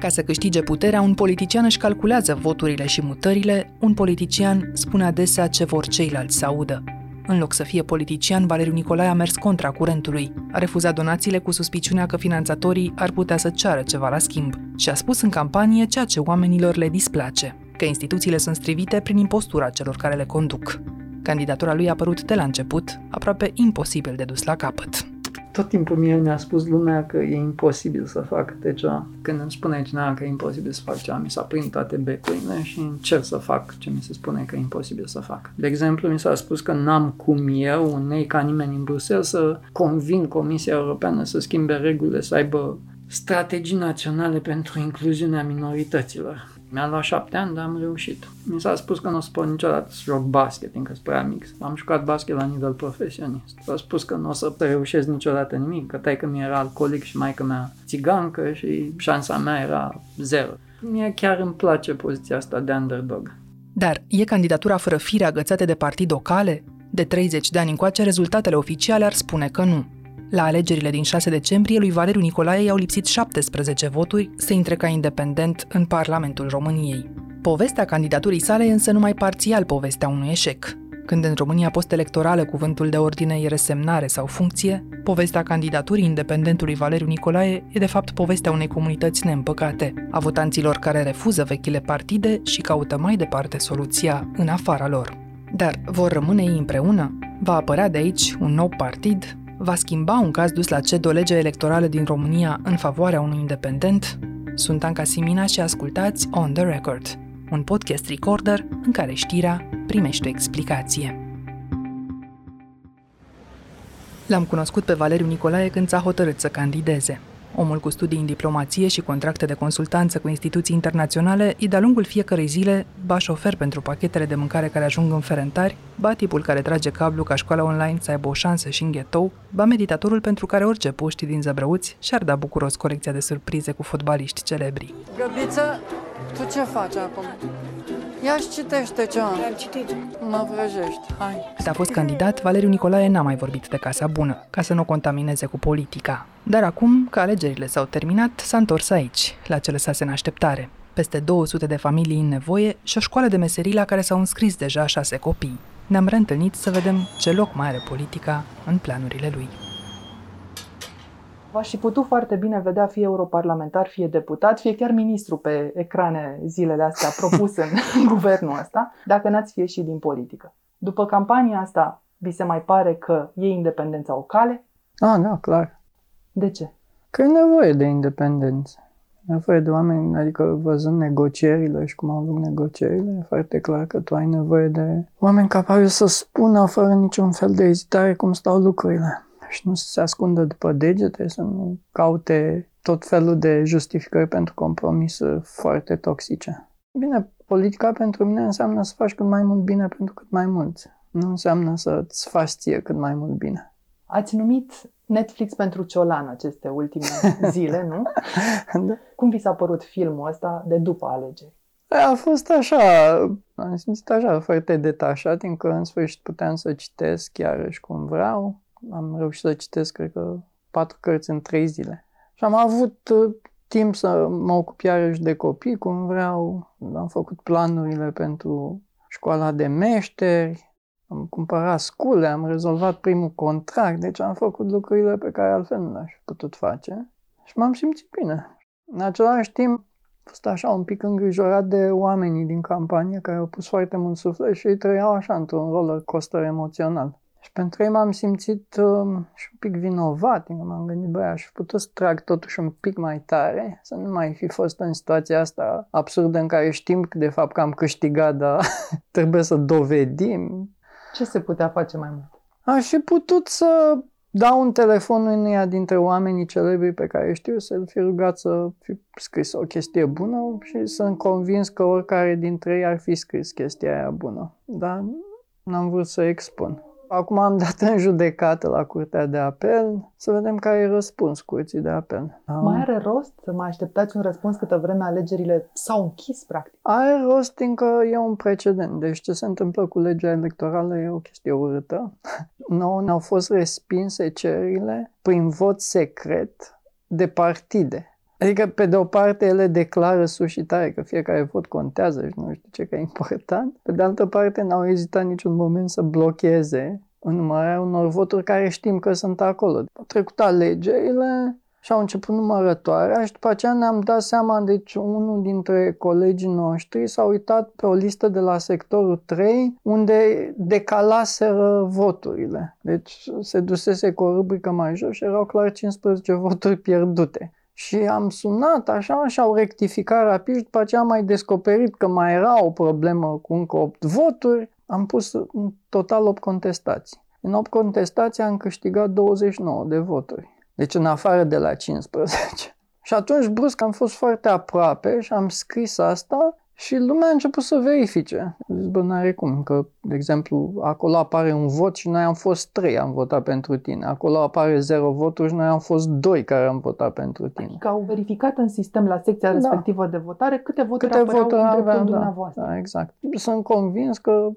Ca să câștige puterea, un politician își calculează voturile și mutările, un politician spune adesea ce vor ceilalți să audă. În loc să fie politician, Valeriu Nicolae a mers contra curentului. A refuzat donațiile cu suspiciunea că finanțatorii ar putea să ceară ceva la schimb și a spus în campanie ceea ce oamenilor le displace, că instituțiile sunt strivite prin impostura celor care le conduc. Candidatura lui a părut de la început aproape imposibil de dus la capăt tot timpul mie mi-a spus lumea că e imposibil să fac ceva. Când îmi spune cineva că e imposibil să fac ceva, mi s-a prind toate becurile și încerc să fac ce mi se spune că e imposibil să fac. De exemplu, mi s-a spus că n-am cum eu, nei ca nimeni în Bruxelles, să convin Comisia Europeană să schimbe regulile, să aibă strategii naționale pentru incluziunea minorităților. Mi-a luat șapte ani, dar am reușit. Mi s-a spus că nu o să pot niciodată să joc basket, încă sunt prea mic. Am jucat basket la nivel profesionist. S-a spus că nu o să reușesc niciodată nimic, că tai că mi era alcoolic și maica mea țigancă și șansa mea era zero. Mie chiar îmi place poziția asta de underdog. Dar e candidatura fără fire agățate de partid locale? De 30 de ani încoace, rezultatele oficiale ar spune că nu. La alegerile din 6 decembrie, lui Valeriu Nicolae i-au lipsit 17 voturi să intre ca independent în Parlamentul României. Povestea candidaturii sale e însă numai parțial povestea unui eșec. Când în România post-electorală cuvântul de ordine e resemnare sau funcție, povestea candidaturii independentului Valeriu Nicolae e de fapt povestea unei comunități neîmpăcate, a votanților care refuză vechile partide și caută mai departe soluția în afara lor. Dar vor rămâne ei împreună? Va apărea de aici un nou partid Va schimba un caz dus la CED o lege electorală din România în favoarea unui independent? Sunt Anca Simina și ascultați On The Record, un podcast recorder în care știrea primește o explicație. L-am cunoscut pe Valeriu Nicolae când s-a hotărât să candideze. Omul cu studii în diplomație și contracte de consultanță cu instituții internaționale e de-a lungul fiecărei zile ba șofer pentru pachetele de mâncare care ajung în ferentari, ba tipul care trage cablu ca școala online să aibă o șansă și în ghetou, ba meditatorul pentru care orice puști din zăbrăuți și-ar da bucuros colecția de surprize cu fotbaliști celebri. Găbiță, tu ce faci acum? Ia și citește ce am. Am citit. Mă vrăjești, hai. Cât a fost candidat, Valeriu Nicolae n-a mai vorbit de Casa Bună, ca să nu o contamineze cu politica. Dar acum, că alegerile s-au terminat, s-a întors aici, la ce lăsase în așteptare. Peste 200 de familii în nevoie și o școală de meserii la care s-au înscris deja șase copii. Ne-am reîntâlnit să vedem ce loc mai are politica în planurile lui. V-aș fi putut foarte bine vedea fie europarlamentar, fie deputat, fie chiar ministru pe ecrane zilele astea propus în guvernul ăsta, dacă n-ați fi ieșit din politică. După campania asta, vi se mai pare că e independența o cale? Ah, da, clar. De ce? Că e nevoie de independență. E nevoie de oameni, adică văzând negocierile și cum au avut negocierile, e foarte clar că tu ai nevoie de oameni capabili să spună fără niciun fel de ezitare cum stau lucrurile și nu să se ascundă după degete, să nu caute tot felul de justificări pentru compromisuri foarte toxice. Bine, politica pentru mine înseamnă să faci cât mai mult bine pentru cât mai mulți. Nu înseamnă să-ți faci ție cât mai mult bine. Ați numit Netflix pentru Ciolan aceste ultime zile, nu? da. Cum vi s-a părut filmul ăsta de după alegeri? A fost așa, am simțit așa foarte detașat, încă în sfârșit puteam să citesc iarăși cum vreau am reușit să citesc, cred că, patru cărți în trei zile. Și am avut uh, timp să mă ocup iarăși de copii, cum vreau. Am făcut planurile pentru școala de meșteri, am cumpărat scule, am rezolvat primul contract, deci am făcut lucrurile pe care altfel nu le-aș fi putut face. Și m-am simțit bine. În același timp, am fost așa un pic îngrijorat de oamenii din campanie care au pus foarte mult suflet și ei trăiau așa într-un roller coaster emoțional. Și pentru ei m-am simțit uh, și un pic vinovat, m-am gândit, băi, aș fi putut să trag totuși un pic mai tare, să nu mai fi fost în situația asta absurdă în care știm de fapt că am câștigat, dar trebuie să dovedim. Ce se putea face mai mult? Aș fi putut să dau un telefon unuia dintre oamenii celebri pe care știu să-l fi rugat să fi scris o chestie bună și sunt convins că oricare dintre ei ar fi scris chestia aia bună. Dar n-am vrut să expun. Acum am dat în judecată la Curtea de Apel să vedem care e răspuns Curții de Apel. Am... Mai are rost să mai așteptați un răspuns câtă vreme alegerile s-au închis, practic? Are rost încă e un precedent. Deci ce se întâmplă cu legea electorală e o chestie urâtă. Nouă ne-au fost respinse cererile prin vot secret de partide. Adică, pe de o parte, ele declară sus și tare că fiecare vot contează și nu știu ce că e important. Pe de altă parte, n-au ezitat niciun moment să blocheze numărarea unor voturi care știm că sunt acolo. Au trecut alegerile și au început numărătoarea și după aceea ne-am dat seama, deci unul dintre colegii noștri s-a uitat pe o listă de la sectorul 3 unde decalaseră voturile. Deci se dusese cu o rubrică mai jos și erau clar 15 voturi pierdute. Și am sunat așa și au rectificat rapid și după aceea am mai descoperit că mai era o problemă cu încă 8 voturi. Am pus în total 8 contestații. În 8 contestații am câștigat 29 de voturi. Deci în afară de la 15. și atunci brusc am fost foarte aproape și am scris asta și lumea a început să verifice. Zic, bă, n-are cum, că, de exemplu, acolo apare un vot și noi am fost trei, am votat pentru tine. Acolo apare zero voturi și noi am fost doi care am votat pentru tine. Adică au verificat în sistem la secția Da. respectivă de votare câte voturi Câte apăreau voturi în dreptul aveam, da. dumneavoastră. da, exact. Sunt convins că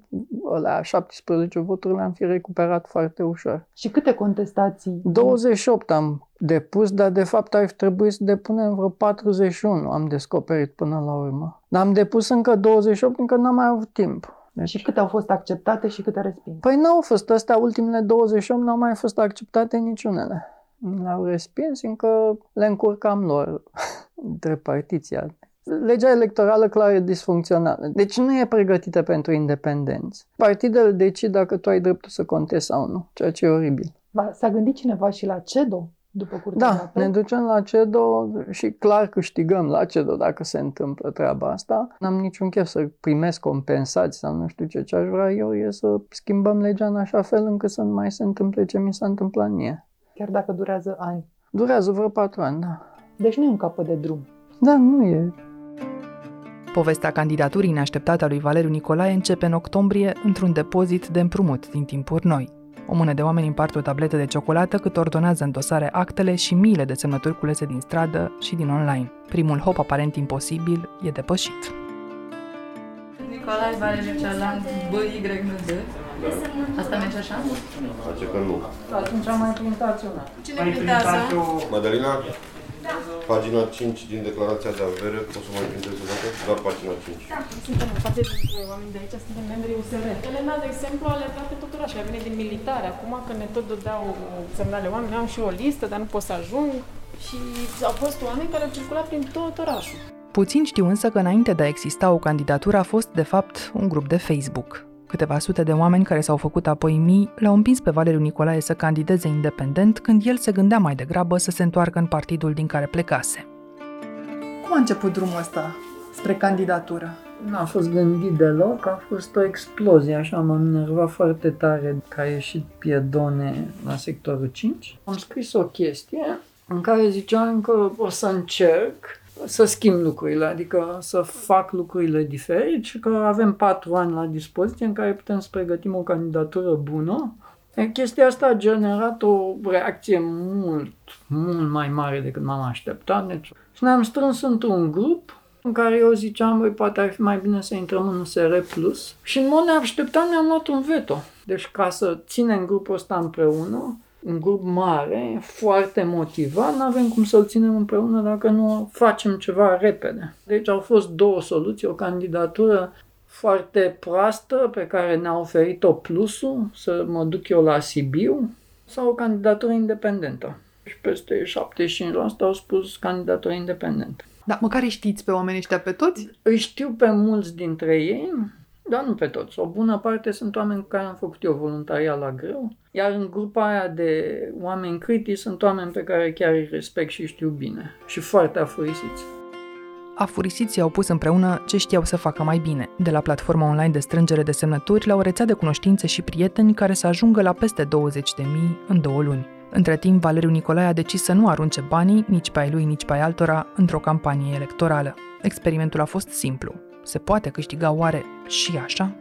alea 17 voturi le-am fi recuperat foarte ușor. Și câte contestații? 28 am depus, dar de fapt ar fi trebuit să depunem vreo 41, am descoperit până la urmă. Dar am depus încă 28 încă n-am mai avut timp. Deci, Și câte au fost acceptate și câte respinse? Păi n-au fost astea, ultimele 28 n-au mai fost acceptate niciunele. Le-au respins, încă le încurcam lor între partiția. Legea electorală clar e disfuncțională. Deci nu e pregătită pentru independenți. Partidele decid dacă tu ai dreptul să contezi sau nu, ceea ce e oribil. Va- S-a gândit cineva și la CEDO după curtea de Da, apel? ne ducem la CEDO și clar câștigăm la CEDO dacă se întâmplă treaba asta. N-am niciun chef să primesc compensații sau nu știu ce. Ce aș vrea eu e să schimbăm legea în așa fel încât să nu mai se întâmple ce mi s-a întâmplat mie. Chiar dacă durează ani. Durează vreo patru ani, da. Deci nu e un capăt de drum. Da, nu e. Povestea candidaturii neașteptate a lui Valeriu Nicolae începe în octombrie într-un depozit de împrumut din timpuri noi. O mână de oameni împart o tabletă de ciocolată cât ordonează în dosare actele și miile de semnături culese din stradă și din online. Primul hop aparent imposibil e depășit. Nicolae Valeriu Cealan, B, Y, N, D. Asta merge așa? Face că nu. Atunci am mai printat una. Cine printează? Madalina? Pagina 5 din declarația de avere, poți să mai printezi o dată? Doar pagina 5. Suntem în față dintre oameni de aici, suntem membrii USR. Elena, de exemplu, a letrat pe tot orașul. Ea vine din militare. Acum, când ne tot dădeau semnale oameni, am și o listă, dar nu pot să ajung. Și au fost oameni care au circulat prin tot orașul. Puțin știu însă că înainte de a exista o candidatură a fost, de fapt, un grup de Facebook. Câteva sute de oameni care s-au făcut apoi mii l-au împins pe Valeriu Nicolae să candideze independent când el se gândea mai degrabă să se întoarcă în partidul din care plecase. Cum a început drumul ăsta spre candidatură? N-a fost gândit deloc, a fost o explozie, așa m-am enervat foarte tare că a ieșit piedone la sectorul 5. Am scris o chestie în care ziceam că o să încerc să schimb lucrurile, adică să fac lucrurile diferit și că avem patru ani la dispoziție în care putem să pregătim o candidatură bună. E, Chestia asta a generat o reacție mult, mult mai mare decât m-am așteptat. Deci, și ne-am strâns într-un grup în care eu ziceam, băi, poate ar fi mai bine să intrăm în USR+. Și în mod neașteptat ne-am luat un veto. Deci ca să ținem grupul ăsta împreună, un grup mare, foarte motivat, nu avem cum să-l ținem împreună dacă nu facem ceva repede. Deci au fost două soluții, o candidatură foarte proastă pe care ne-a oferit-o plusul să mă duc eu la Sibiu sau o candidatură independentă. Și peste 75% au spus candidatură independentă. Da, măcar îi știți pe oamenii ăștia pe toți? Îi știu pe mulți dintre ei, dar nu pe toți. O bună parte sunt oameni cu care am făcut eu voluntariat la greu, iar în grupa aia de oameni critici sunt oameni pe care chiar îi respect și știu bine și foarte afurisiți. Afurisiții au pus împreună ce știau să facă mai bine, de la platforma online de strângere de semnături la o rețea de cunoștințe și prieteni care să ajungă la peste 20.000 în două luni. Între timp, Valeriu Nicolae a decis să nu arunce banii, nici pe ai lui, nici pe ai altora, într-o campanie electorală. Experimentul a fost simplu. Se poate câștiga oare și așa?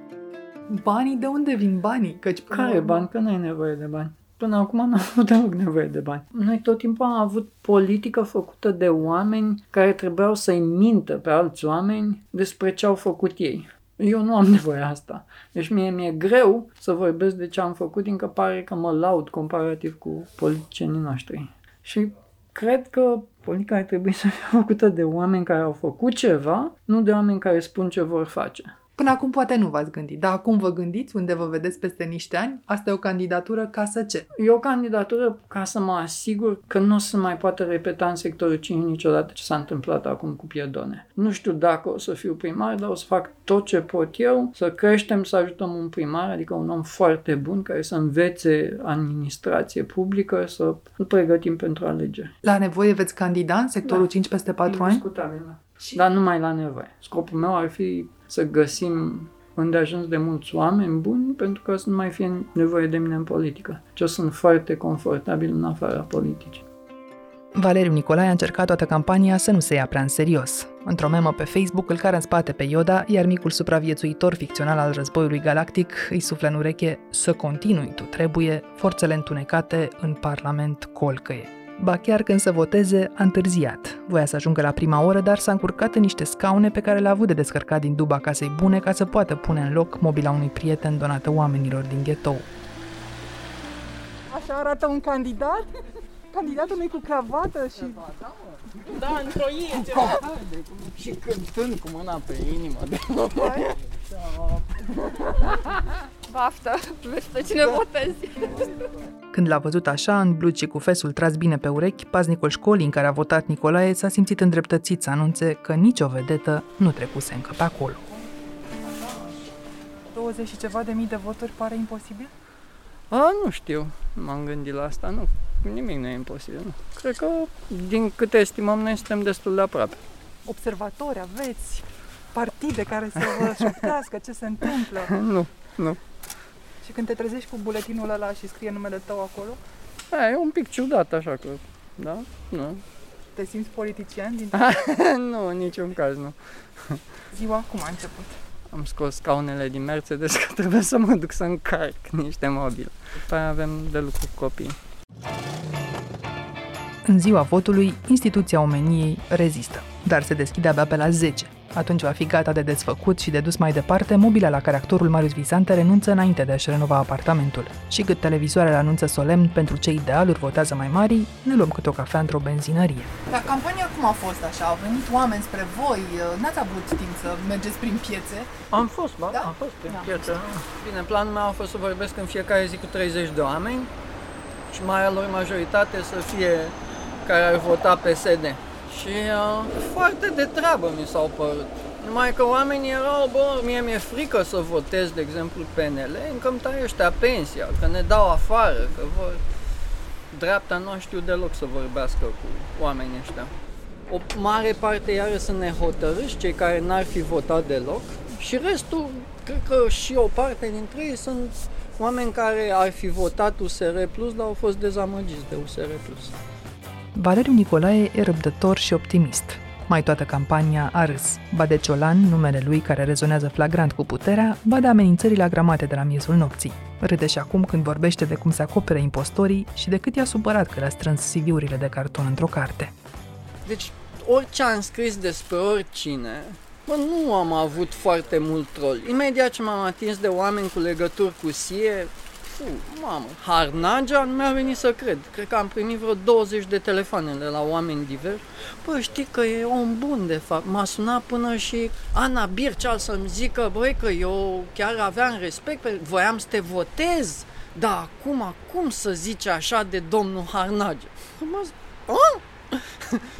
Banii, de unde vin banii? Căci Care bani? Că n-ai nevoie de bani. Până acum n-am avut deloc nevoie de bani. Noi tot timpul am avut politică făcută de oameni care trebuiau să-i mintă pe alți oameni despre ce au făcut ei. Eu nu am nevoie asta. Deci mie mi-e greu să vorbesc de ce am făcut, din că pare că mă laud comparativ cu politicienii noștri. Și cred că politica ar trebui să fie făcută de oameni care au făcut ceva, nu de oameni care spun ce vor face. Până acum poate nu v-ați gândit, dar acum vă gândiți unde vă vedeți peste niște ani? Asta e o candidatură ca să ce? E o candidatură ca să mă asigur că nu se mai poate repeta în sectorul 5 niciodată ce s-a întâmplat acum cu Piedone. Nu știu dacă o să fiu primar, dar o să fac tot ce pot eu să creștem, să ajutăm un primar, adică un om foarte bun care să învețe administrație publică, să îl pregătim pentru alegeri. La nevoie veți candida în sectorul da. 5 peste 4 ani? Da. Dar nu mai la nevoie. Scopul meu ar fi să găsim unde ajuns de mulți oameni buni pentru că să nu mai fie nevoie de mine în politică. Ce sunt foarte confortabil în afara politicii. Valeriu Nicolae a încercat toată campania să nu se ia prea în serios. Într-o memă pe Facebook îl care în spate pe Yoda, iar micul supraviețuitor ficțional al războiului galactic îi suflă în ureche să continui, tu trebuie, forțele întunecate în Parlament colcăie. Ba chiar când să voteze, a întârziat. Voia să ajungă la prima oră, dar s-a încurcat în niște scaune pe care le-a avut de descărcat din duba casei bune ca să poată pune în loc mobila unui prieten donată oamenilor din ghetou. Așa arată un candidat? Candidatul nu cu cravată și... Da, într-o ie ceva. Și cântând cu mâna pe inimă. De Baftă, vezi pe cine votezi. Când l-a văzut așa, în blugi și cu fesul tras bine pe urechi, paznicul școlii în care a votat Nicolae s-a simțit îndreptățit să anunțe că nicio vedetă nu trecuse încă pe acolo. 20 și ceva de mii de voturi pare imposibil? A, nu știu, m-am gândit la asta, nu. Nimic nu e imposibil, nu. Cred că, din câte estimăm, noi suntem destul de aproape. Observatori aveți, partide care să vă șoptească ce se întâmplă. nu, nu. Și când te trezești cu buletinul ăla și scrie numele tău acolo? A, e un pic ciudat așa că, da? Nu. Te simți politician din Nu, în niciun caz nu. Ziua cum a început? Am scos scaunele din Mercedes că trebuie să mă duc să încarc niște mobile. După aia avem de lucru copii. În ziua votului, instituția omeniei rezistă, dar se deschide abia pe la 10, atunci va fi gata de desfăcut și de dus mai departe mobila la care actorul Marius Visante renunță înainte de a-și renova apartamentul. Și cât televizoarele anunță solemn pentru ce idealuri votează mai mari, ne luăm câte o cafea într-o benzinărie. Dar campania cum a fost așa? Au venit oameni spre voi? N-ați avut timp să mergeți prin piețe? Am fost, ba, da? am fost prin da. piețe. Bine, planul meu a fost să vorbesc în fiecare zi cu 30 de oameni și marea lor majoritate să fie care ar vota PSD. Și uh, foarte de treabă mi s-au părut. Numai că oamenii erau, bă, mie mi-e frică să votez, de exemplu, PNL, încă îmi tai ăștia pensia, că ne dau afară, că vor... Dreapta nu știu deloc să vorbească cu oamenii ăștia. O mare parte iară sunt nehotărâși, cei care n-ar fi votat deloc, și restul, cred că și o parte dintre ei sunt oameni care ar fi votat USR Plus, dar au fost dezamăgiți de USR Plus. Valeriu Nicolae e răbdător și optimist. Mai toată campania a râs. Ba de Ciolan, numele lui care rezonează flagrant cu puterea, ba de amenințările agramate de la miezul nopții. Râde și acum când vorbește de cum se acopere impostorii și de cât i-a supărat că le-a strâns CV-urile de carton într-o carte. Deci, orice am scris despre oricine, Bă, nu am avut foarte mult troll. Imediat ce m-am atins de oameni cu legături cu SIE, Fu, mamă, Harnagea nu mi-a venit să cred. Cred că am primit vreo 20 de telefoane de la oameni diversi. Bă, știi că e om bun, de fapt. M-a sunat până și Ana Birceal să-mi zică, băi, că eu chiar aveam respect, voiam să te votez. Dar acum, cum să zici așa de domnul Harnage? Am zis,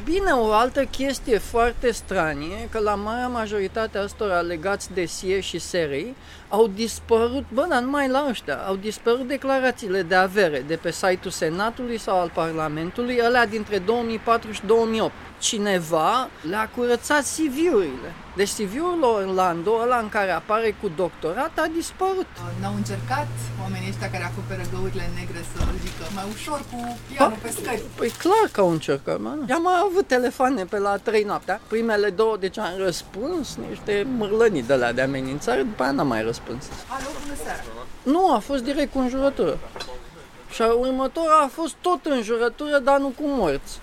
Bine, o altă chestie foarte stranie, că la marea majoritate a ăstora legați de SIE și SERI au dispărut, bă, dar numai la ăștia, au dispărut declarațiile de avere de pe site-ul Senatului sau al Parlamentului, alea dintre 2004 și 2008. Cineva le-a curățat CV-urile Deci CV-ul lui Orlando, ăla în care apare cu doctorat, a dispărut. N-au încercat oamenii ăștia care acoperă găurile negre să zică mai ușor cu pianul pe scări. Păi clar că au încercat, mă. Am avut telefoane pe la 3 noaptea. Primele două, deci am răspuns niște mârlănii de la de amenințare, după aia n-am mai răspuns. Alo, bună seara. Nu, a fost direct cu înjurătură. Și următoarea a fost tot înjurătură, dar nu cu morți.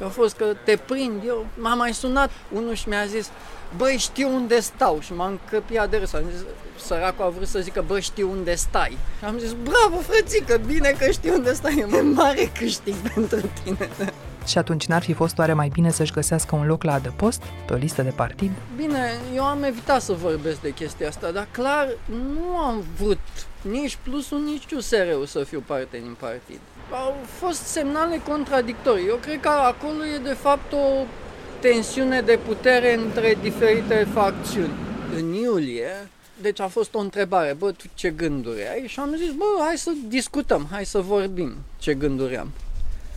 Că a fost că te prind eu. M-a mai sunat unul și mi-a zis, băi, știu unde stau. Și m-am căpiat de râs. Am zis, săracul a vrut să zică, bă, știu unde stai. Și am zis, bravo, frățică, bine că știu unde stai. E un mare câștig pentru tine. Și atunci n-ar fi fost oare mai bine să-și găsească un loc la adăpost, pe o listă de partid? Bine, eu am evitat să vorbesc de chestia asta, dar clar nu am vrut nici plusul, nici USR-ul să fiu parte din partid. Au fost semnale contradictorii. Eu cred că acolo e de fapt o tensiune de putere între diferite facțiuni. În iulie, deci a fost o întrebare, bă, tu ce gânduri ai? Și am zis, bă, hai să discutăm, hai să vorbim ce gânduri am.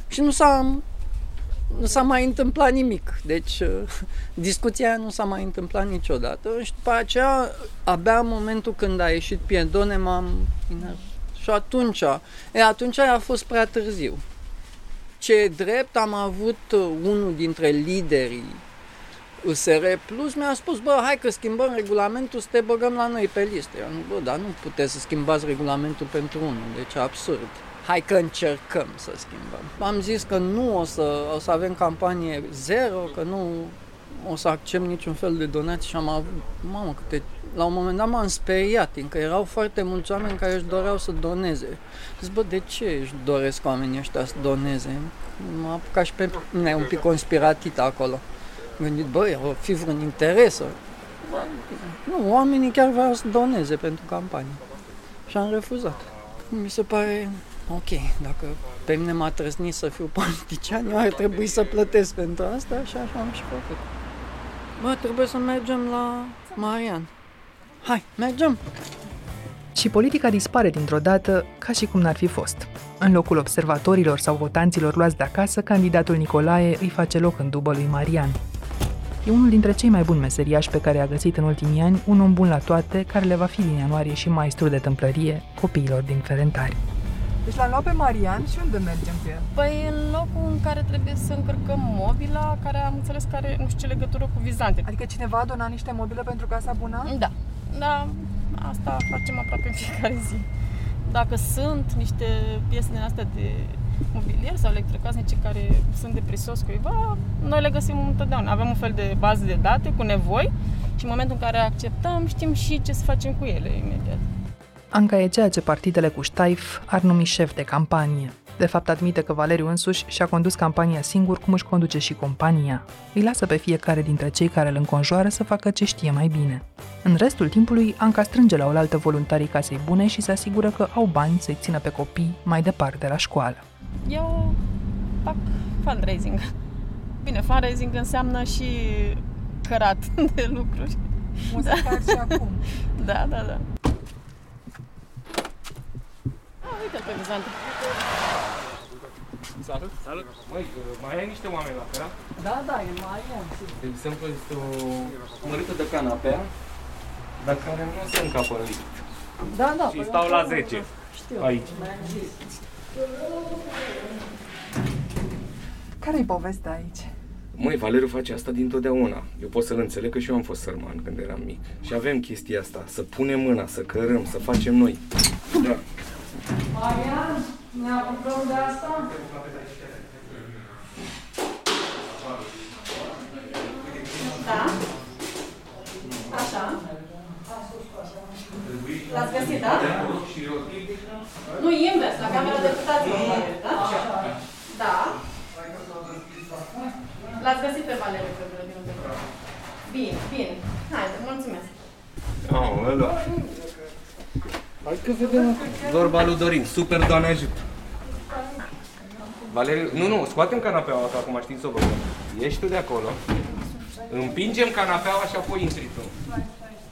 Și nu s-a, nu s-a mai întâmplat nimic. Deci discuția aia nu s-a mai întâmplat niciodată. Și după aceea, abia în momentul când a ieșit Piedone, m-am... Și atunci, e, atunci a fost prea târziu. Ce drept, am avut unul dintre liderii USR Plus mi-a spus, bă, hai că schimbăm regulamentul să te băgăm la noi pe listă. Eu, bă, dar nu puteți să schimbați regulamentul pentru unul, deci absurd. Hai că încercăm să schimbăm. Am zis că nu o să, o să avem campanie zero, că nu o să accept niciun fel de donații și am avut, mamă, câte, la un moment dat m-am speriat, fiindcă erau foarte mulți oameni care își doreau să doneze. Zic, bă, de ce își doresc oamenii ăștia să doneze? M-a apucat și pe mine un pic conspiratit acolo. Gândit, băi, o fi vreun interes? Nu, oamenii chiar vreau să doneze pentru campanie. Și am refuzat. Mi se pare ok, dacă pe mine m-a trăznit să fiu politician, eu ar trebui să plătesc pentru asta și așa am și făcut. Bă, trebuie să mergem la Marian. Hai, mergem! Și politica dispare dintr-o dată ca și cum n-ar fi fost. În locul observatorilor sau votanților luați de acasă, candidatul Nicolae îi face loc în dubă lui Marian. E unul dintre cei mai buni meseriași pe care a găsit în ultimii ani un om bun la toate, care le va fi din ianuarie și maestru de tâmplărie copiilor din Ferentari. Deci l-am luat pe Marian și unde mergem cu el? Păi în locul în care trebuie să încărcăm mobila, care am înțeles că are, nu știu ce legătură cu vizante. Adică cineva a donat niște mobile pentru Casa Bună? Da. Da, asta facem aproape în fiecare zi. Dacă sunt niște piese din astea de mobilier sau electrocasnice care sunt de prisos cuiva, noi le găsim întotdeauna. Avem un fel de bază de date cu nevoi și în momentul în care acceptăm, știm și ce să facem cu ele imediat. Anca e ceea ce partidele cu Ștaif ar numi șef de campanie. De fapt, admite că Valeriu însuși și-a condus campania singur cum își conduce și compania. Îi lasă pe fiecare dintre cei care îl înconjoară să facă ce știe mai bine. În restul timpului, Anca strânge la oaltă voluntarii casei bune și se asigură că au bani să-i țină pe copii mai departe la școală. Eu fac fundraising. Bine, fundraising înseamnă și cărat de lucruri. Muzica și acum. Da, da, da. Ah, uite-l pe Vizante. Salut! Salut! Măi, mai ai niște oameni la pera? Da, da, e mai am. De exemplu, este o mărită de canapea, dar care nu se încapă în lift. Da, da. Și stau la 10 Știu. aici. Care-i povestea aici? Măi, Valeriu face asta dintotdeauna. Eu pot să-l înțeleg că și eu am fost sărman când eram mic. Și avem chestia asta, să punem mâna, să cărăm, să facem noi. Da. Marian, ne apucăm de asta? Da. Așa. L-ați găsit, da? Nu, invers, la camera deputaților, da? Da. L-ați găsit pe Valeriu pe buletinul de vot. Bine, bine. Haide, mulțumesc. Aoleu. Hai că vedem vorba lui Dorin. Super, Doamne ajută. Valeriu, nu, nu, scoatem canapeaua, că acum știm să o băgăm. Ieși tu de acolo. Împingem canapeaua și apoi intri tu.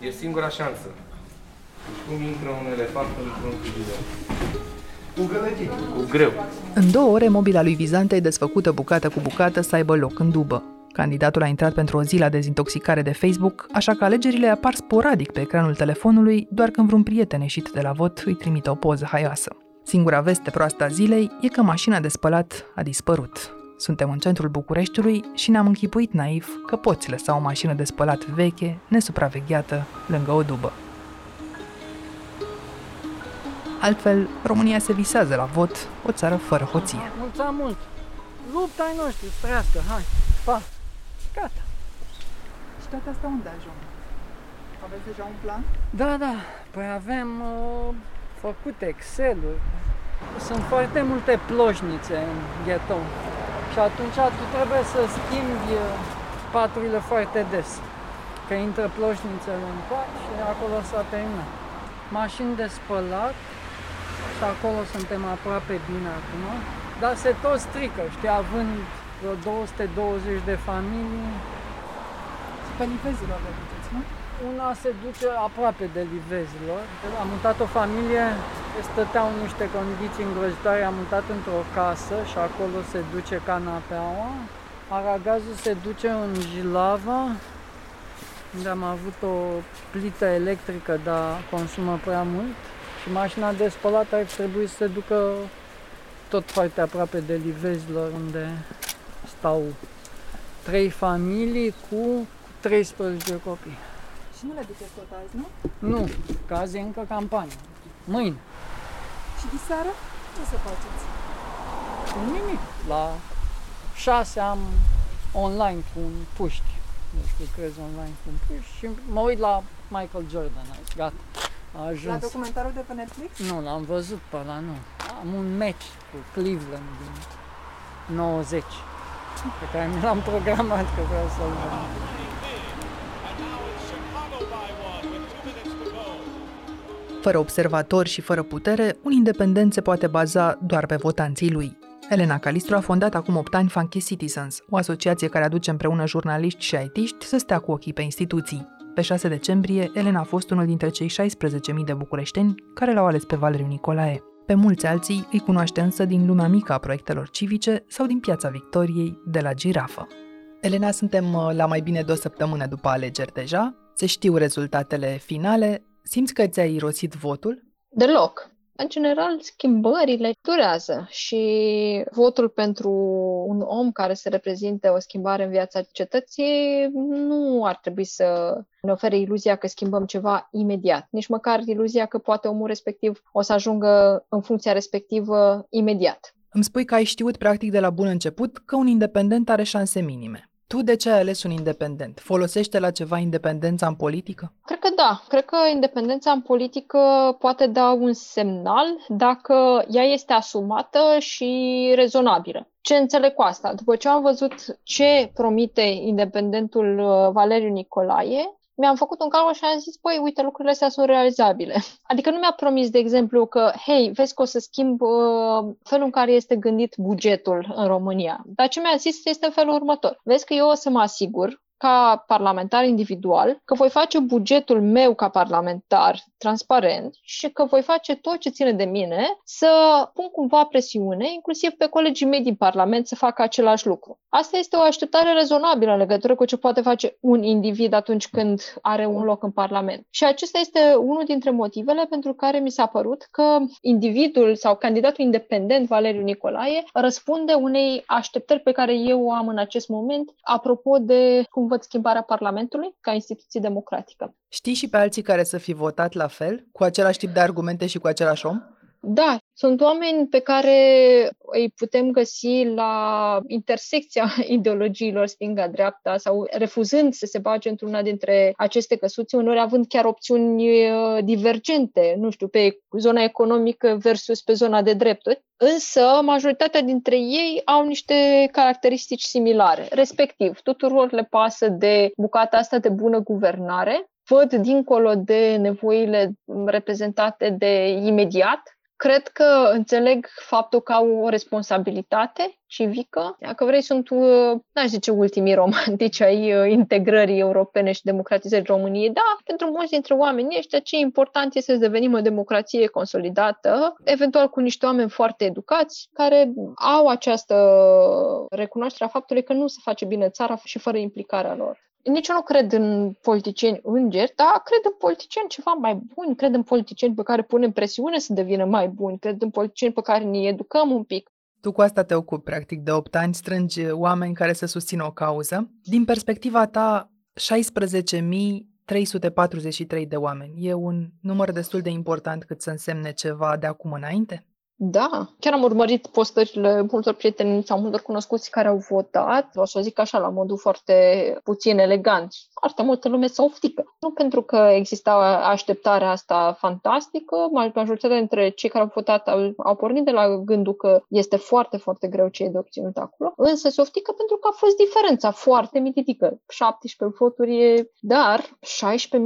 E singura șansă. Cum intră un elefant într-un frigider? Cu gălăgie. Cu greu. În două ore, mobila lui Vizante e desfăcută bucată cu bucată să aibă loc în dubă. Candidatul a intrat pentru o zi la dezintoxicare de Facebook, așa că alegerile apar sporadic pe ecranul telefonului, doar când vreun prieten ieșit de la vot îi trimite o poză haioasă. Singura veste proastă a zilei e că mașina de spălat a dispărut. Suntem în centrul Bucureștiului și ne-am închipuit naiv că poți lăsa o mașină de spălat veche, nesupravegheată, lângă o dubă. Altfel, România se visează la vot, o țară fără hoție. Mulțumesc mult! Lupta ai noștri, trăiască, hai! Pa! Gata! Și toate astea unde ajung? Aveți deja un plan? Da, da, păi avem uh, făcut Excel-uri. Sunt foarte multe ploșnițe în ghetou și atunci tu trebuie să schimbi uh, paturile foarte des. Că intră ploșnițele în pat și acolo s-a terminat. Mașini de spălat și acolo suntem aproape bine acum. Dar se tot strică, știi, având vreo 220 de familii. Pe livezilor le duceți, nu? Una se duce aproape de livezilor. Am mutat o familie, stăteau în niște condiții îngrozitoare, am mutat într-o casă și acolo se duce canapeaua. Aragazul se duce în Jilava, unde am avut o plită electrică, dar consumă prea mult. Și mașina de spălat ar trebui să se ducă tot foarte aproape de livezilor, unde stau trei familii cu 13 copii. Și nu le duceți tot azi, nu? Nu, că azi e încă campanie. Mâine. Și diseară? Ce să faceți? Nimic. La 6 am online cu un puști. Deci lucrez online cu un puști și mă uit la Michael Jordan azi. Gata. A ajuns. La documentarul de pe Netflix? Nu, l-am văzut pe la nu. Am un match cu Cleveland din 90 pe care mi l-am programat că vreau să-l văd. Fără observatori și fără putere, un independent se poate baza doar pe votanții lui. Elena Calistru a fondat acum 8 ani Funky Citizens, o asociație care aduce împreună jurnaliști și aitiști să stea cu ochii pe instituții. Pe 6 decembrie, Elena a fost unul dintre cei 16.000 de bucureșteni care l-au ales pe Valeriu Nicolae. Pe mulți alții îi cunoaște însă din lumea mică a proiectelor civice sau din Piața Victoriei de la Girafă. Elena, suntem uh, la mai bine de o săptămână după alegeri deja, se știu rezultatele finale, simți că ți-ai irosit votul? Deloc. În general, schimbările durează și votul pentru un om care să reprezinte o schimbare în viața cetății nu ar trebui să ne ofere iluzia că schimbăm ceva imediat, nici măcar iluzia că poate omul respectiv o să ajungă în funcția respectivă imediat. Îmi spui că ai știut practic de la bun început că un independent are șanse minime. Tu de ce ai ales un independent? Folosește la ceva independența în politică? Cred că da. Cred că independența în politică poate da un semnal dacă ea este asumată și rezonabilă. Ce înțeleg cu asta? După ce am văzut ce promite independentul uh, Valeriu Nicolae, mi-am făcut un calcul și am zis, păi, uite, lucrurile astea sunt realizabile. Adică nu mi-a promis, de exemplu, că, hei, vezi că o să schimb uh, felul în care este gândit bugetul în România. Dar ce mi-a zis este felul următor. Vezi că eu o să mă asigur ca parlamentar individual, că voi face bugetul meu ca parlamentar transparent și că voi face tot ce ține de mine să pun cumva presiune, inclusiv pe colegii mei din Parlament, să facă același lucru. Asta este o așteptare rezonabilă în legătură cu ce poate face un individ atunci când are un loc în Parlament. Și acesta este unul dintre motivele pentru care mi s-a părut că individul sau candidatul independent, Valeriu Nicolae, răspunde unei așteptări pe care eu o am în acest moment, apropo de cum văd schimbarea Parlamentului ca instituție democratică. Știi și pe alții care să fi votat la fel, cu același tip de argumente și cu același om? Da, sunt oameni pe care îi putem găsi la intersecția ideologiilor stânga-dreapta sau refuzând să se bage într-una dintre aceste căsuțe, uneori având chiar opțiuni uh, divergente, nu știu, pe zona economică versus pe zona de drepturi. Însă, majoritatea dintre ei au niște caracteristici similare, respectiv, tuturor le pasă de bucata asta de bună guvernare, văd dincolo de nevoile reprezentate de imediat, Cred că înțeleg faptul că au o responsabilitate civică. Dacă vrei, sunt, uh, n-aș zice, ultimii romantici ai uh, integrării europene și democratizării României. Da, pentru mulți dintre oamenii ăștia, ce important este să devenim o democrație consolidată, eventual cu niște oameni foarte educați, care au această recunoaștere a faptului că nu se face bine țara și fără implicarea lor. Nici eu nu cred în politicieni îngeri, dar cred în politicieni ceva mai buni, cred în politicieni pe care punem presiune să devină mai buni, cred în politicieni pe care ne educăm un pic. Tu cu asta te ocupi, practic, de 8 ani, strângi oameni care să susțină o cauză. Din perspectiva ta, 16.343 de oameni. E un număr destul de important cât să însemne ceva de acum înainte? Da, chiar am urmărit postările multor prieteni sau multor cunoscuți care au votat, o să o zic așa, la modul foarte puțin elegant. Foarte multă lume s-a oftică. Nu pentru că exista așteptarea asta fantastică, majoritatea dintre cei care au votat au, au pornit de la gândul că este foarte, foarte greu ce e de obținut acolo, însă se oftică pentru că a fost diferența foarte mitică. 17 voturi, dar 16.000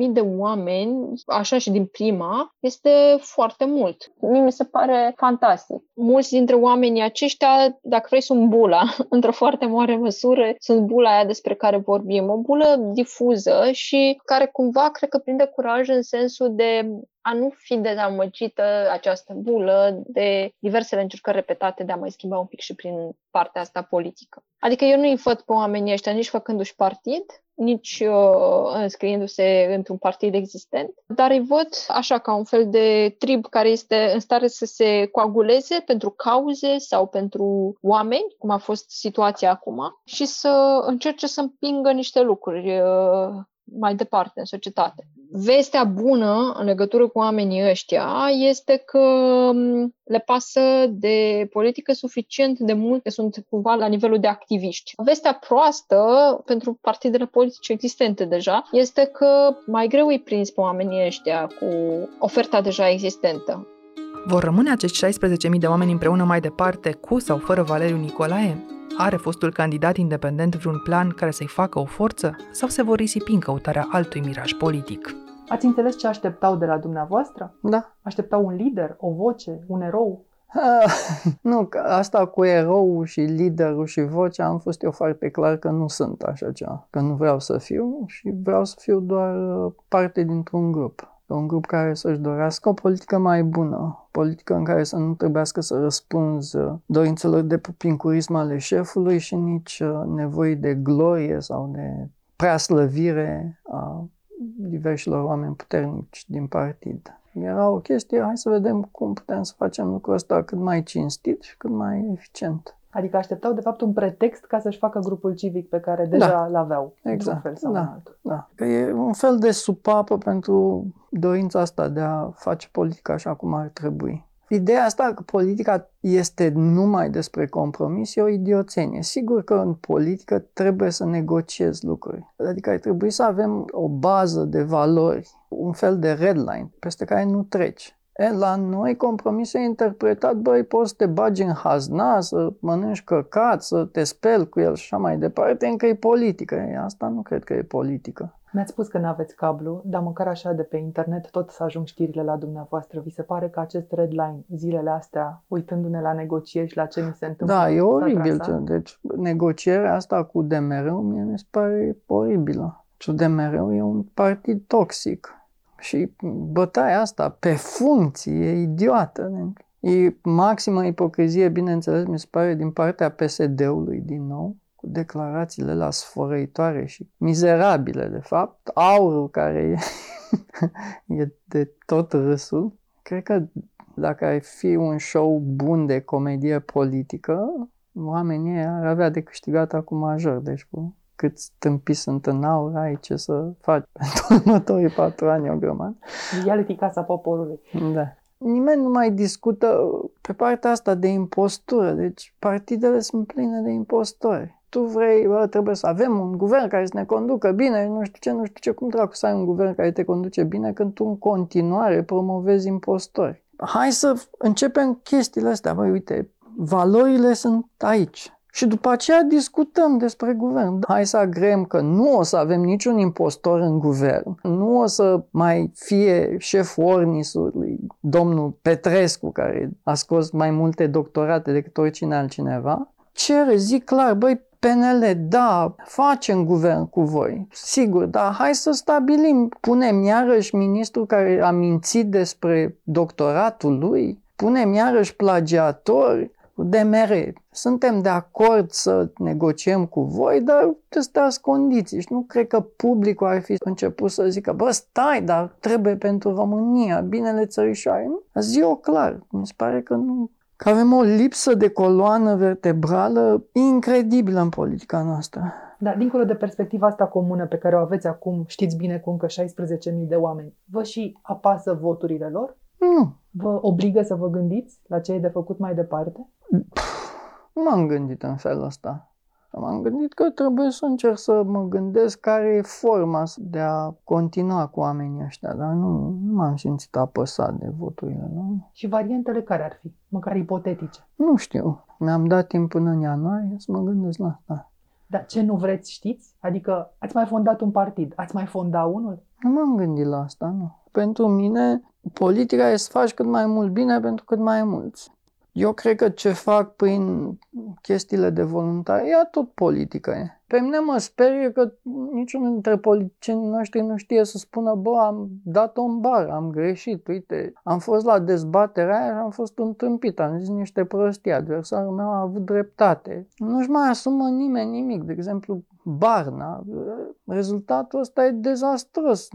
de oameni, așa și din prima, este foarte mult. Mie mi se pare fantastic fantastic. Mulți dintre oamenii aceștia, dacă vrei, sunt bula, într-o foarte mare măsură, sunt bula aia despre care vorbim. O bulă difuză și care cumva cred că prinde curaj în sensul de a nu fi dezamăgită această bulă de diversele încercări repetate de a mai schimba un pic și prin partea asta politică. Adică eu nu-i văd pe oamenii ăștia nici făcându-și partid, nici uh, înscriindu-se într-un partid existent, dar îi văd așa ca un fel de trib care este în stare să se coaguleze pentru cauze sau pentru oameni, cum a fost situația acum, și să încerce să împingă niște lucruri uh, mai departe în societate. Vestea bună în legătură cu oamenii ăștia este că mm, le pasă de politică suficient de mult, că sunt cumva la nivelul de activiști. Vestea proastă pentru partidele politice existente deja este că mai greu îi prins pe oamenii ăștia cu oferta deja existentă. Vor rămâne acești 16.000 de oameni împreună mai departe, cu sau fără Valeriu Nicolae? Are fostul candidat independent vreun plan care să-i facă o forță sau se vor risipi în căutarea altui miraj politic? Ați înțeles ce așteptau de la dumneavoastră? Da. Așteptau un lider, o voce, un erou? nu, asta cu erou și liderul și vocea am fost eu foarte clar că nu sunt așa ceva, că nu vreau să fiu și vreau să fiu doar uh, parte dintr-un grup un grup care să-și dorească o politică mai bună, o politică în care să nu trebuiască să răspunzi uh, dorințelor de pupincurism ale șefului și nici uh, nevoi de glorie sau de prea slăvire a diversilor oameni puternici din partid. Era o chestie, hai să vedem cum putem să facem lucrul ăsta cât mai cinstit și cât mai eficient. Adică așteptau, de fapt, un pretext ca să-și facă grupul civic pe care deja da. l-aveau. Exact. fel sau da. altul. Da. Că e un fel de supapă pentru dorința asta de a face politica așa cum ar trebui. Ideea asta că politica este numai despre compromis e o idioțenie. Sigur că în politică trebuie să negociezi lucruri. Adică ar trebui să avem o bază de valori, un fel de red line peste care nu treci. E, la noi compromisul e interpretat, băi, poți să te bagi în hazna, să mănânci căcat, să te speli cu el și așa mai departe, încă e politică. E, asta nu cred că e politică. Mi-ați spus că nu aveți cablu, dar măcar așa de pe internet tot să ajung știrile la dumneavoastră. Vi se pare că acest red line, zilele astea, uitându-ne la negocieri și la ce mi se întâmplă? Da, e oribil. Deci negocierea asta cu DMR-ul mie mi se pare oribilă. Și DMR-ul e un partid toxic și bătaia asta pe funcții e idiotă. E maximă ipocrizie, bineînțeles, mi se pare, din partea PSD-ului din nou, cu declarațiile la sfărăitoare și mizerabile, de fapt. Aurul care e, e de tot râsul. Cred că dacă ar fi un show bun de comedie politică, oamenii ar avea de câștigat acum major, deci cu cât stâmpi sunt în aur, ai ce să faci pentru următorii patru ani o grămadă. Reality Casa Poporului. Da. Nimeni nu mai discută pe partea asta de impostură, deci partidele sunt pline de impostori. Tu vrei, bă, trebuie să avem un guvern care să ne conducă bine, nu știu ce, nu știu ce, cum dracu să ai un guvern care te conduce bine când tu în continuare promovezi impostori. Hai să începem chestiile astea, băi, uite, valorile sunt aici și după aceea discutăm despre guvern. Hai să agrem că nu o să avem niciun impostor în guvern, nu o să mai fie șeful Ornisului, domnul Petrescu, care a scos mai multe doctorate decât oricine altcineva. Cere, zic clar, băi, PNL, da, facem guvern cu voi, sigur, dar hai să stabilim, punem iarăși ministrul care a mințit despre doctoratul lui, punem iarăși plagiatori, DMR. Suntem de acord să negociem cu voi, dar astea condiții și nu cred că publicul ar fi început să zică, bă, stai, dar trebuie pentru România, binele țărișoare. Zi eu clar, mi se pare că nu, că avem o lipsă de coloană vertebrală incredibilă în politica noastră. Da, dincolo de perspectiva asta comună pe care o aveți acum, știți bine cu încă 16.000 de oameni, vă și apasă voturile lor? Nu. Vă obligă să vă gândiți la ce e de făcut mai departe? Nu m-am gândit în felul ăsta. M-am gândit că trebuie să încerc să mă gândesc care e forma de a continua cu oamenii ăștia, dar nu, nu m-am simțit apăsat de voturile lor. Și variantele care ar fi, măcar ipotetice? Nu știu. Mi-am dat timp până în ianuarie să mă gândesc la asta. Dar ce nu vreți știți? Adică ați mai fondat un partid, ați mai fonda unul? Nu m-am gândit la asta, nu. Pentru mine, politica e să faci cât mai mult bine pentru cât mai mulți. Eu cred că ce fac prin chestiile de voluntariat, tot politică e. Pe mine mă sperie că niciunul dintre politicienii noștri nu știe să spună, bă, am dat-o în bar, am greșit, uite, am fost la dezbaterea aia și am fost întâmpit, am zis niște prostii, adversarul meu a avut dreptate. Nu-și mai asumă nimeni nimic, de exemplu, Barna, rezultatul ăsta e dezastros.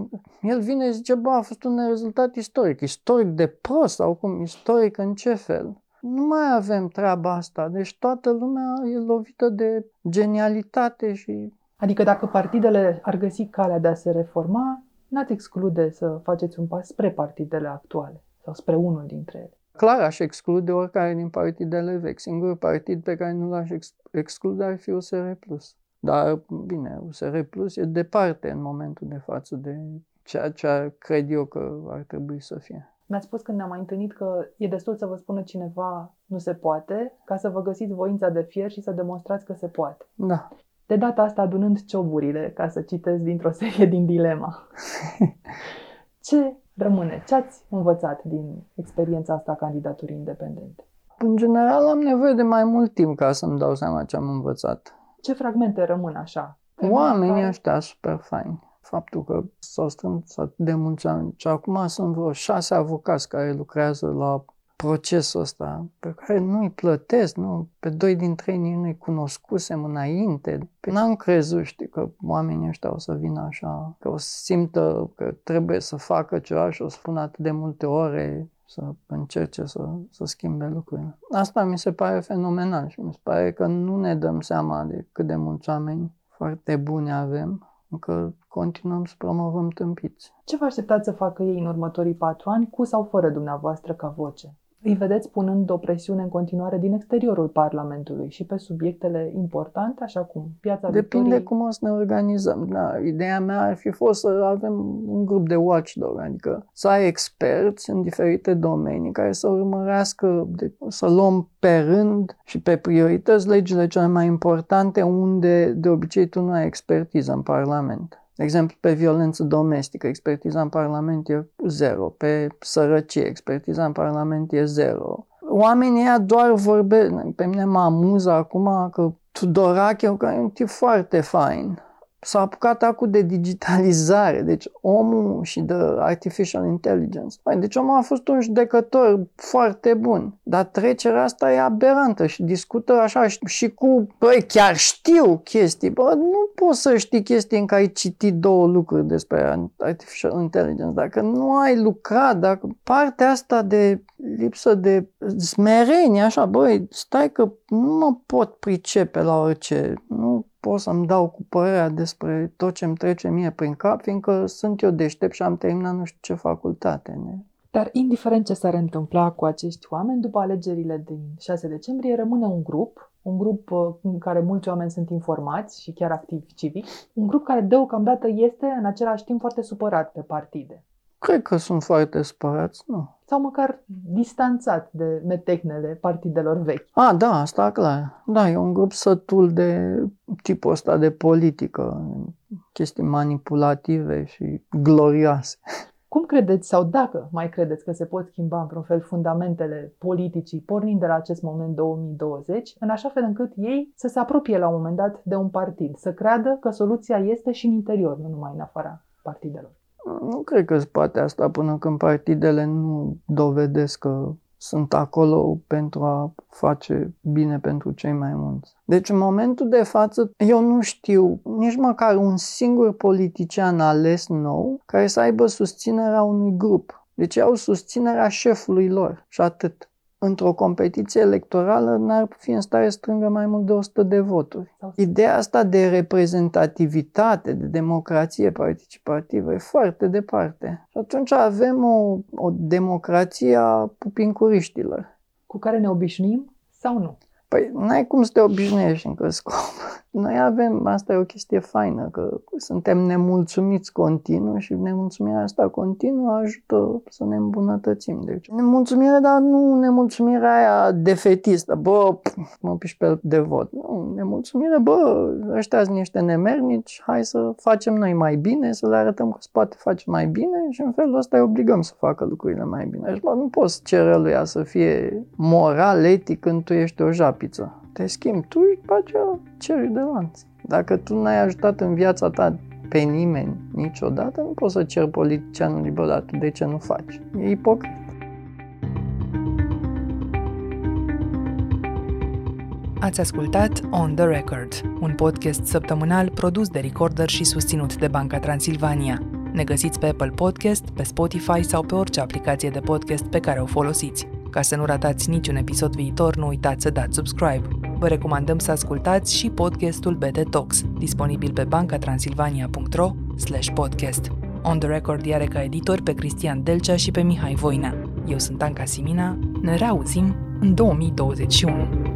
El vine și zice, bă, a fost un rezultat istoric. Istoric de prost sau cum? Istoric în ce fel? Nu mai avem treaba asta. Deci toată lumea e lovită de genialitate și... Adică dacă partidele ar găsi calea de a se reforma, n-ați exclude să faceți un pas spre partidele actuale sau spre unul dintre ele. Clar aș exclude oricare din partidele vechi. Singurul partid pe care nu l-aș exclude ar fi USR+. Dar, bine, USR Plus e departe în momentul de față de ceea ce cred eu că ar trebui să fie. Mi-ați spus când ne-am mai întâlnit că e destul să vă spună cineva nu se poate, ca să vă găsiți voința de fier și să demonstrați că se poate. Da. De data asta adunând cioburile, ca să citesc dintr-o serie din Dilema. Ce rămâne? Ce ați învățat din experiența asta candidaturii independente? În general am nevoie de mai mult timp ca să-mi dau seama ce am învățat. Ce fragmente rămân așa? Oamenii ăștia super faini. Faptul că s-au strâns atât de mulți ani și acum sunt vreo șase avocați care lucrează la procesul ăsta, pe care nu-i plătesc, nu, pe doi dintre ei nu-i cunoscusem înainte. Păi n-am crezut, știi, că oamenii ăștia o să vină așa, că o să simtă că trebuie să facă ceva și o să spună atât de multe ore să încerce să, să schimbe lucrurile. Asta mi se pare fenomenal și mi se pare că nu ne dăm seama de cât de mulți oameni foarte buni avem, încă continuăm să promovăm tâmpiți. Ce vă așteptați să facă ei în următorii patru ani, cu sau fără dumneavoastră ca voce? Îi vedeți punând o presiune în continuare din exteriorul Parlamentului și pe subiectele importante, așa cum piața Depinde Victoriei... cum o să ne organizăm. Da, ideea mea ar fi fost să avem un grup de watchdog, adică să ai experți în diferite domenii care să urmărească, de, să luăm pe rând și pe priorități legile cele mai importante unde de obicei tu nu ai expertiză în Parlament. De exemplu, pe violență domestică, expertiza în Parlament e zero. Pe sărăcie, expertiza în Parlament e zero. Oamenii ăia doar vorbesc. Pe mine mă amuză acum că Tudorache, care e un tip foarte fain, s-a apucat acum de digitalizare, deci omul și de artificial intelligence. Păi, deci omul a fost un judecător foarte bun, dar trecerea asta e aberantă și discută așa și, și cu, băi, chiar știu chestii. Bă, nu poți să știi chestii în care ai citit două lucruri despre artificial intelligence. Dacă nu ai lucrat, dacă partea asta de lipsă de smerenie, așa, băi, stai că nu mă pot pricepe la orice, nu pot să-mi dau cu părerea despre tot ce îmi trece mie prin cap, fiindcă sunt eu deștept și am terminat nu știu ce facultate. Ne? Dar indiferent ce s-ar întâmpla cu acești oameni, după alegerile din 6 decembrie rămâne un grup, un grup uh, în care mulți oameni sunt informați și chiar activi civic, un grup care deocamdată este în același timp foarte supărat pe partide. Cred că sunt foarte spărați, nu. Sau măcar distanțat de metehnele partidelor vechi. A, da, asta clar. Da, e un grup sătul de tipul ăsta de politică, chestii manipulative și glorioase. Cum credeți sau dacă mai credeți că se pot schimba într-un fel fundamentele politicii pornind de la acest moment 2020, în așa fel încât ei să se apropie la un moment dat de un partid, să creadă că soluția este și în interior, nu numai în afara partidelor? Nu cred că se poate asta până când partidele nu dovedesc că sunt acolo pentru a face bine pentru cei mai mulți. Deci în momentul de față eu nu știu nici măcar un singur politician ales nou care să aibă susținerea unui grup. Deci au susținerea șefului lor și atât într-o competiție electorală n-ar fi în stare să strângă mai mult de 100 de voturi. Ideea asta de reprezentativitate, de democrație participativă e foarte departe. Și atunci avem o, o democrație a pupincuriștilor. Cu care ne obișnuim sau nu? Păi n-ai cum să te obișnuiești încă scop. Noi avem, asta e o chestie faină, că suntem nemulțumiți continuu și nemulțumirea asta continuă ajută să ne îmbunătățim. Deci, nemulțumire, dar nu nemulțumirea aia defetistă, bă, mă piși pe de vot. Nu, nemulțumire, bă, ăștia sunt niște nemernici, hai să facem noi mai bine, să le arătăm că se poate face mai bine și în felul ăsta îi obligăm să facă lucrurile mai bine. Deci, bă, nu poți cere lui să fie moral, etic când tu ești o japiță te schimbi tu și după aceea ceri de lanț. Dacă tu n-ai ajutat în viața ta pe nimeni niciodată, nu poți să cer politicianului, bă, dar tu de ce nu faci? E ipocrit. Ați ascultat On The Record, un podcast săptămânal produs de Recorder și susținut de Banca Transilvania. Ne găsiți pe Apple Podcast, pe Spotify sau pe orice aplicație de podcast pe care o folosiți. Ca să nu ratați niciun episod viitor, nu uitați să dați subscribe. Vă recomandăm să ascultați și podcastul BT Talks, disponibil pe bancatransilvania.ro podcast. On the Record are ca editori pe Cristian Delcea și pe Mihai Voina. Eu sunt Anca Simina, ne reauzim în 2021.